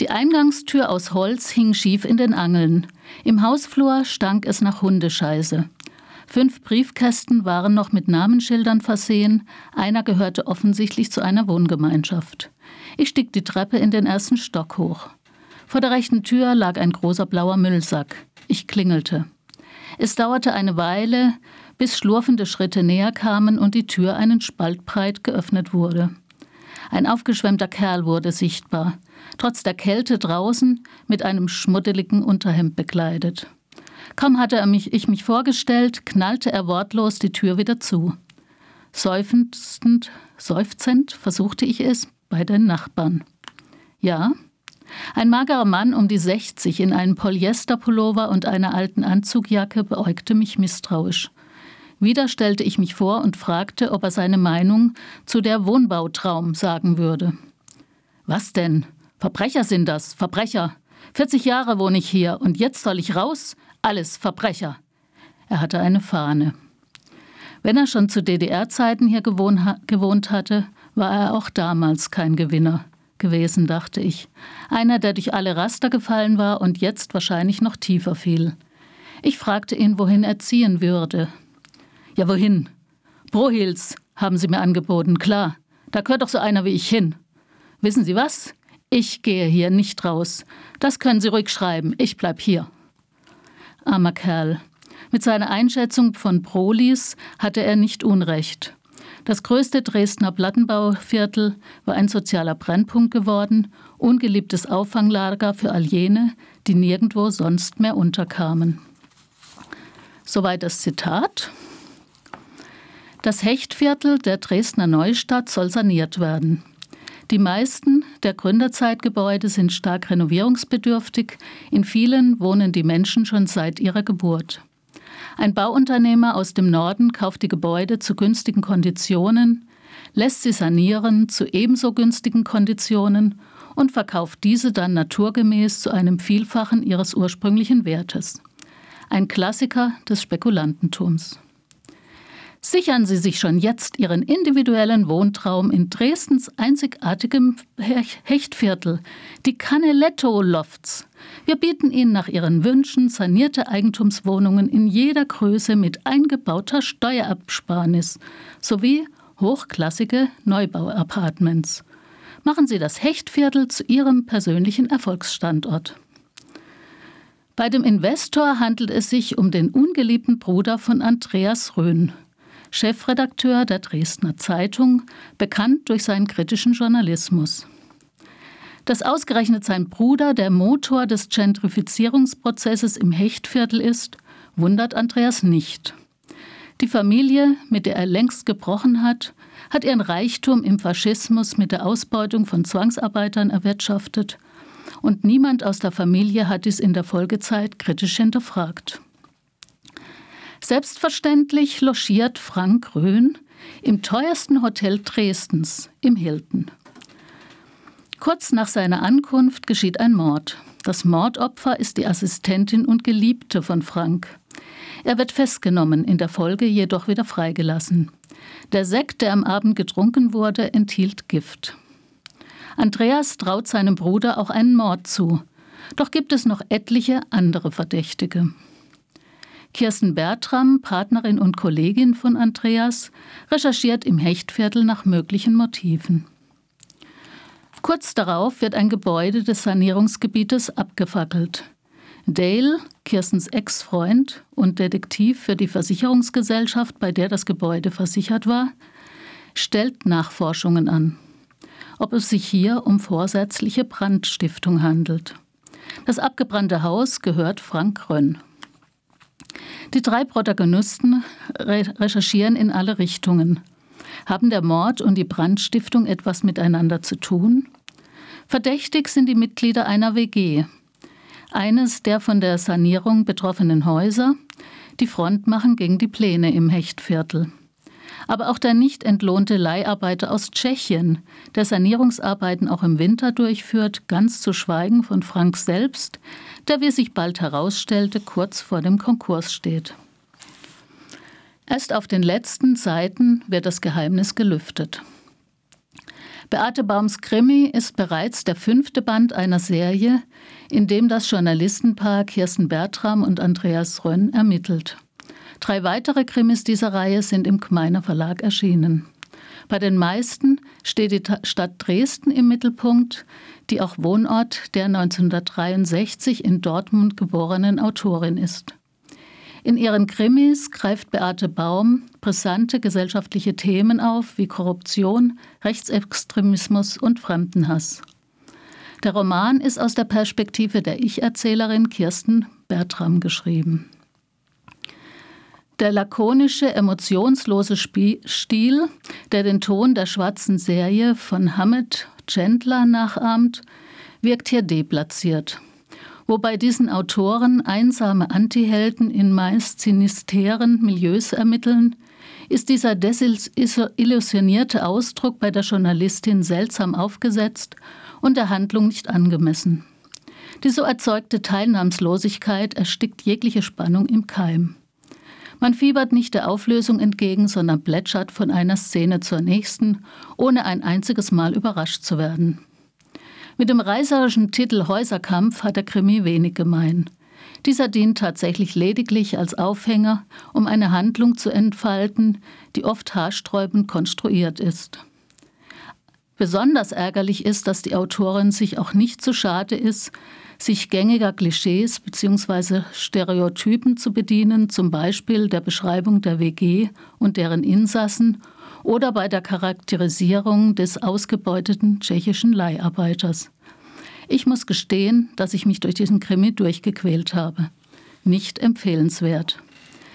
Die Eingangstür aus Holz hing schief in den Angeln. Im Hausflur stank es nach Hundescheiße. Fünf Briefkästen waren noch mit Namensschildern versehen, einer gehörte offensichtlich zu einer Wohngemeinschaft. Ich stieg die Treppe in den ersten Stock hoch. Vor der rechten Tür lag ein großer blauer Müllsack. Ich klingelte. Es dauerte eine Weile, bis schlurfende Schritte näher kamen und die Tür einen Spalt breit geöffnet wurde. Ein aufgeschwemmter Kerl wurde sichtbar, trotz der Kälte draußen mit einem schmuddeligen Unterhemd bekleidet. Kaum hatte er mich, ich mich vorgestellt, knallte er wortlos die Tür wieder zu. Seufzend, seufzend versuchte ich es bei den Nachbarn. Ja, ein magerer Mann um die 60 in einem Polyesterpullover und einer alten Anzugjacke beäugte mich misstrauisch. Wieder stellte ich mich vor und fragte, ob er seine Meinung zu der Wohnbautraum sagen würde. Was denn? Verbrecher sind das, Verbrecher. 40 Jahre wohne ich hier und jetzt soll ich raus? Alles Verbrecher. Er hatte eine Fahne. Wenn er schon zu DDR-Zeiten hier gewohnt hatte, war er auch damals kein Gewinner gewesen, dachte ich. Einer, der durch alle Raster gefallen war und jetzt wahrscheinlich noch tiefer fiel. Ich fragte ihn, wohin er ziehen würde. Ja, wohin? Brohils, haben sie mir angeboten, klar. Da gehört doch so einer wie ich hin. Wissen Sie was? Ich gehe hier nicht raus. Das können Sie ruhig schreiben. Ich bleib hier. Armer Kerl. Mit seiner Einschätzung von Prolis hatte er nicht Unrecht. Das größte Dresdner Plattenbauviertel war ein sozialer Brennpunkt geworden, ungeliebtes Auffanglager für all jene, die nirgendwo sonst mehr unterkamen. Soweit das Zitat. Das Hechtviertel der Dresdner Neustadt soll saniert werden. Die meisten der Gründerzeitgebäude sind stark renovierungsbedürftig, in vielen wohnen die Menschen schon seit ihrer Geburt. Ein Bauunternehmer aus dem Norden kauft die Gebäude zu günstigen Konditionen, lässt sie sanieren zu ebenso günstigen Konditionen und verkauft diese dann naturgemäß zu einem Vielfachen ihres ursprünglichen Wertes. Ein Klassiker des Spekulantentums. Sichern Sie sich schon jetzt Ihren individuellen Wohntraum in Dresdens einzigartigem Hechtviertel, die Caneletto Lofts. Wir bieten Ihnen nach Ihren Wünschen sanierte Eigentumswohnungen in jeder Größe mit eingebauter Steuerabsparnis sowie hochklassige Neubauapartments. Machen Sie das Hechtviertel zu Ihrem persönlichen Erfolgsstandort. Bei dem Investor handelt es sich um den ungeliebten Bruder von Andreas Röhn, Chefredakteur der Dresdner Zeitung, bekannt durch seinen kritischen Journalismus. Dass ausgerechnet sein Bruder der Motor des Gentrifizierungsprozesses im Hechtviertel ist, wundert Andreas nicht. Die Familie, mit der er längst gebrochen hat, hat ihren Reichtum im Faschismus mit der Ausbeutung von Zwangsarbeitern erwirtschaftet, und niemand aus der Familie hat dies in der Folgezeit kritisch hinterfragt. Selbstverständlich logiert Frank Röhn im teuersten Hotel Dresdens, im Hilton. Kurz nach seiner Ankunft geschieht ein Mord. Das Mordopfer ist die Assistentin und Geliebte von Frank. Er wird festgenommen, in der Folge jedoch wieder freigelassen. Der Sekt, der am Abend getrunken wurde, enthielt Gift. Andreas traut seinem Bruder auch einen Mord zu. Doch gibt es noch etliche andere Verdächtige. Kirsten Bertram, Partnerin und Kollegin von Andreas, recherchiert im Hechtviertel nach möglichen Motiven. Kurz darauf wird ein Gebäude des Sanierungsgebietes abgefackelt. Dale, Kirstens Ex-Freund und Detektiv für die Versicherungsgesellschaft, bei der das Gebäude versichert war, stellt Nachforschungen an, ob es sich hier um vorsätzliche Brandstiftung handelt. Das abgebrannte Haus gehört Frank Rönn. Die drei Protagonisten recherchieren in alle Richtungen. Haben der Mord und die Brandstiftung etwas miteinander zu tun? Verdächtig sind die Mitglieder einer WG. Eines der von der Sanierung betroffenen Häuser, die Front machen gegen die Pläne im Hechtviertel. Aber auch der nicht entlohnte Leiharbeiter aus Tschechien, der Sanierungsarbeiten auch im Winter durchführt, ganz zu schweigen von Frank selbst, der, wie sich bald herausstellte, kurz vor dem Konkurs steht. Erst auf den letzten Seiten wird das Geheimnis gelüftet. Beate Baums Krimi ist bereits der fünfte Band einer Serie, in dem das Journalistenpaar Kirsten Bertram und Andreas Rönn ermittelt. Drei weitere Krimis dieser Reihe sind im Gmeiner Verlag erschienen. Bei den meisten steht die Stadt Dresden im Mittelpunkt, die auch Wohnort der 1963 in Dortmund geborenen Autorin ist. In ihren Krimis greift Beate Baum brisante gesellschaftliche Themen auf wie Korruption, Rechtsextremismus und Fremdenhass. Der Roman ist aus der Perspektive der Ich-Erzählerin Kirsten Bertram geschrieben. Der lakonische, emotionslose Stil, der den Ton der schwarzen Serie von Hammett Chandler nachahmt, wirkt hier deplatziert. Wobei diesen Autoren einsame Antihelden in meist sinisteren Milieus ermitteln, ist dieser desillusionierte Ausdruck bei der Journalistin seltsam aufgesetzt und der Handlung nicht angemessen. Die so erzeugte Teilnahmslosigkeit erstickt jegliche Spannung im Keim. Man fiebert nicht der Auflösung entgegen, sondern plätschert von einer Szene zur nächsten, ohne ein einziges Mal überrascht zu werden. Mit dem reißerischen Titel Häuserkampf hat der Krimi wenig gemein. Dieser dient tatsächlich lediglich als Aufhänger, um eine Handlung zu entfalten, die oft haarsträubend konstruiert ist. Besonders ärgerlich ist, dass die Autorin sich auch nicht zu schade ist, sich gängiger Klischees bzw. Stereotypen zu bedienen, zum Beispiel der Beschreibung der WG und deren Insassen oder bei der Charakterisierung des ausgebeuteten tschechischen Leiharbeiters. Ich muss gestehen, dass ich mich durch diesen Krimi durchgequält habe. Nicht empfehlenswert.